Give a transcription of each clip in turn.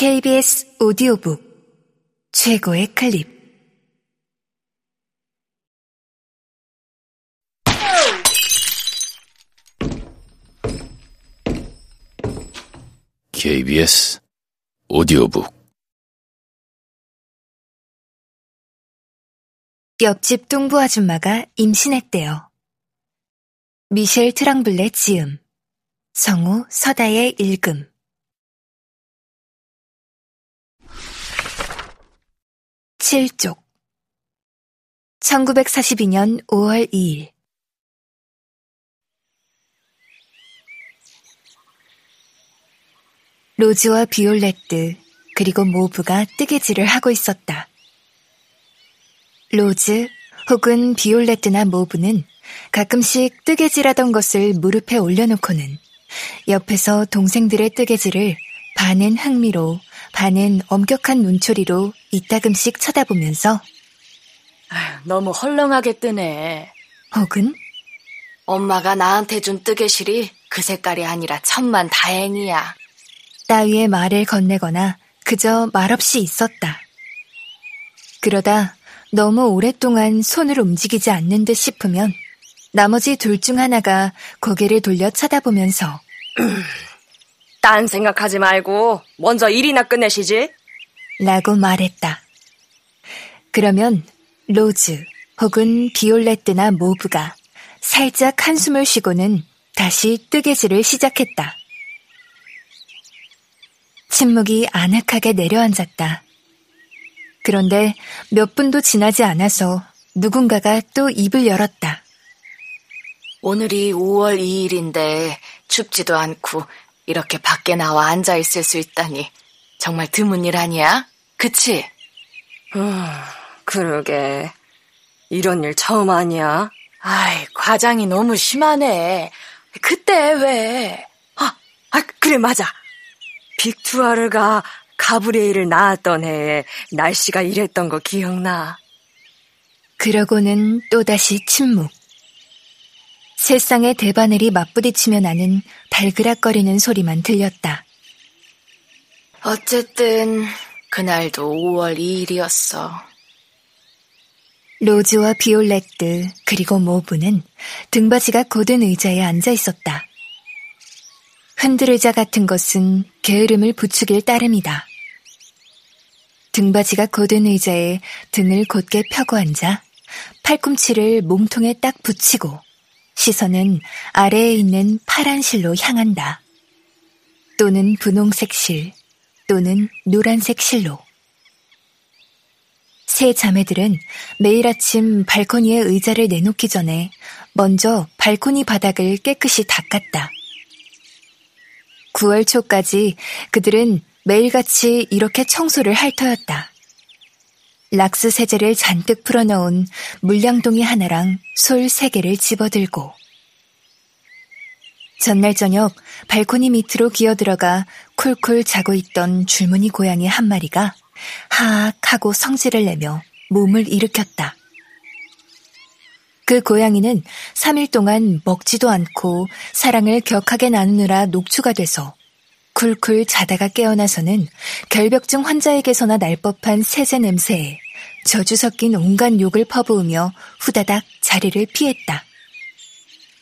KBS 오디오북 최고의 클립. KBS 오디오북. 옆집 뚱부 아줌마가 임신했대요. 미셸 트랑블레 지음. 성우 서다혜 읽음 7쪽 1942년 5월 2일 로즈와 비올레트 그리고 모브가 뜨개질을 하고 있었다. 로즈 혹은 비올레트나 모브는 가끔씩 뜨개질하던 것을 무릎에 올려놓고는 옆에서 동생들의 뜨개질을 반은 흥미로 반은 엄격한 눈초리로 이따금씩 쳐다보면서 너무 헐렁하게 뜨네. 혹은 엄마가 나한테 준 뜨개실이 그 색깔이 아니라 천만 다행이야. 따위의 말을 건네거나 그저 말없이 있었다. 그러다 너무 오랫동안 손을 움직이지 않는 듯 싶으면 나머지 둘 중 하나가 고개를 돌려 쳐다보면서 딴 생각하지 말고 먼저 일이나 끝내시지. 라고 말했다. 그러면 로즈 혹은 비올레트나 모브가 살짝 한숨을 쉬고는 다시 뜨개질을 시작했다. 침묵이 아늑하게 내려앉았다. 그런데 몇 분도 지나지 않아서 누군가가 또 입을 열었다. 오늘이 5월 2일인데 춥지도 않고 이렇게 밖에 나와 앉아 있을 수 있다니 정말 드문 일 아니야? 그치? 음, 그러게. 이런 일 처음 아니야? 아이, 과장이 너무 심하네. 그때 왜? 아, 아, 그래, 맞아. 빅투아르가 가브리엘을 낳았던 해에 날씨가 이랬던 거 기억나. 그러고는 또다시 침묵. 세상의 대바늘이 맞부딪히며 나는 발그락거리는 소리만 들렸다. 어쨌든 그날도 5월 2일이었어. 로즈와 비올레트 그리고 모브는 등받이가 고든 의자에 앉아 있었다. 흔들 의자 같은 것은 게으름을 부추길 따름이다. 등받이가 고든 의자에 등을 곧게 펴고 앉아 팔꿈치를 몸통에 딱 붙이고 시선은 아래에 있는 파란 실로 향한다. 또는 분홍색 실, 또는 노란색 실로. 세 자매들은 매일 아침 발코니에 의자를 내놓기 전에 먼저 발코니 바닥을 깨끗이 닦았다. 9월 초까지 그들은 매일같이 이렇게 청소를 할 터였다. 락스 세제를 잔뜩 풀어넣은 물량동이 하나랑 솔 세 개를 집어들고 전날 저녁 발코니 밑으로 기어들어가 쿨쿨 자고 있던 줄무늬 고양이 한 마리가 하악 하고 성질을 내며 몸을 일으켰다. 그 고양이는 3일 동안 먹지도 않고 사랑을 격하게 나누느라 녹초가 돼서 쿨쿨 자다가 깨어나서는 결벽증 환자에게서나 날 법한 세제 냄새에 저주 섞인 온갖 욕을 퍼부으며 후다닥 자리를 피했다.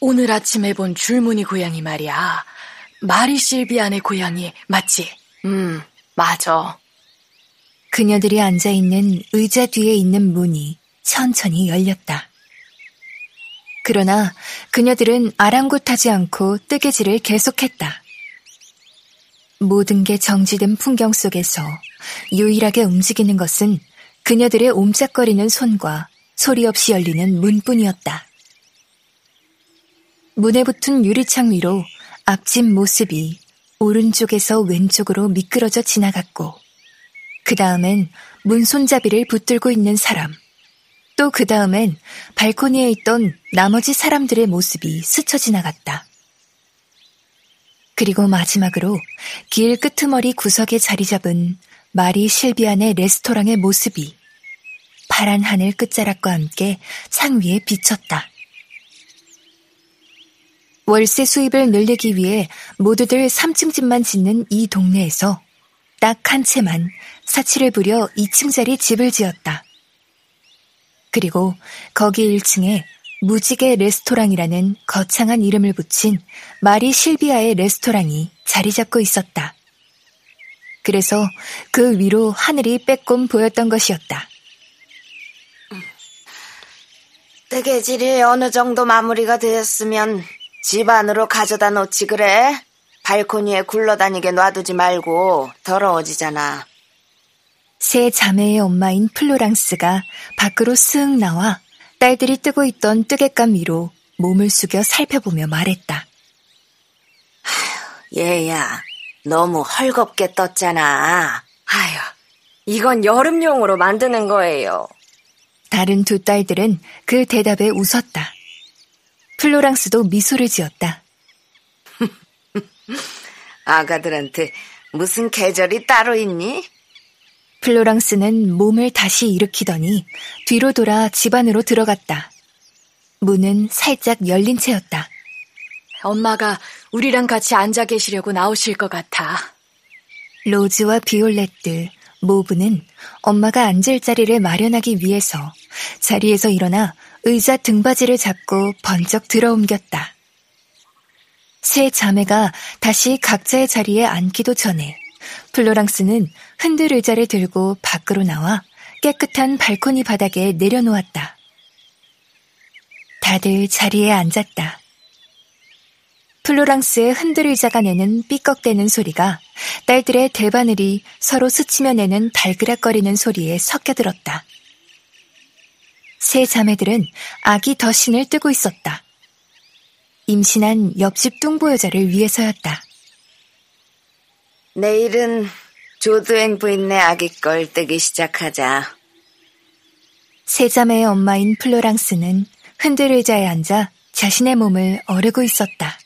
오늘 아침에 본 줄무늬 고양이 말이야. 마리 실비안의 고양이 맞지? 음, 맞아. 그녀들이 앉아 있는 의자 뒤에 있는 문이 천천히 열렸다. 그러나 그녀들은 아랑곳하지 않고 뜨개질을 계속했다. 모든 게 정지된 풍경 속에서 유일하게 움직이는 것은 그녀들의 옴짝거리는 손과 소리 없이 열리는 문뿐이었다. 문에 붙은 유리창 위로 앞집 모습이 오른쪽에서 왼쪽으로 미끄러져 지나갔고, 그 다음엔 문 손잡이를 붙들고 있는 사람, 또 그 다음엔 발코니에 있던 나머지 사람들의 모습이 스쳐 지나갔다. 그리고 마지막으로 길 끄트머리 구석에 자리 잡은 마리 실비안의 레스토랑의 모습이 파란 하늘 끝자락과 함께 창 위에 비쳤다. 월세 수입을 늘리기 위해 모두들 3층 집만 짓는 이 동네에서 딱 한 채만 사치를 부려 2층짜리 집을 지었다. 그리고 거기 1층에 무지개 레스토랑이라는 거창한 이름을 붙인 마리 실비아의 레스토랑이 자리 잡고 있었다. 그래서 그 위로 하늘이 빼꼼 보였던 것이었다. 뜨개질이 어느 정도 마무리가 되었으면 집 안으로 가져다 놓지 그래? 발코니에 굴러다니게 놔두지 말고 더러워지잖아. 세 자매의 엄마인 플로랑스가 밖으로 쓱 나와 딸들이 뜨고 있던 뜨개감 위로 몸을 숙여 살펴보며 말했다. 얘야, 너무 헐겁게 떴잖아. 아휴, 이건 여름용으로 만드는 거예요. 다른 두 딸들은 그 대답에 웃었다. 플로랑스도 미소를 지었다. 아가들한테 무슨 계절이 따로 있니? 플로랑스는 몸을 다시 일으키더니 뒤로 돌아 집 안으로 들어갔다. 문은 살짝 열린 채였다. 엄마가 우리랑 같이 앉아 계시려고 나오실 것 같아. 로즈와 비올렛트, 모브는 엄마가 앉을 자리를 마련하기 위해서 자리에서 일어나 의자 등받이를 잡고 번쩍 들어옮겼다. 세 자매가 다시 각자의 자리에 앉기도 전에 플로랑스는 흔들 의자를 들고 밖으로 나와 깨끗한 발코니 바닥에 내려놓았다. 다들 자리에 앉았다. 플로랑스의 흔들 의자가 내는 삐걱대는 소리가 딸들의 대바늘이 서로 스치며 내는 달그락거리는 소리에 섞여들었다. 세 자매들은 아기 더신을 뜨고 있었다. 임신한 옆집 뚱보 여자를 위해서였다. 내일은 조두행 부인네 아기 걸 뜨기 시작하자. 세자매의 엄마인 플로랑스는 흔들 의자에 앉아 자신의 몸을 어르고 있었다.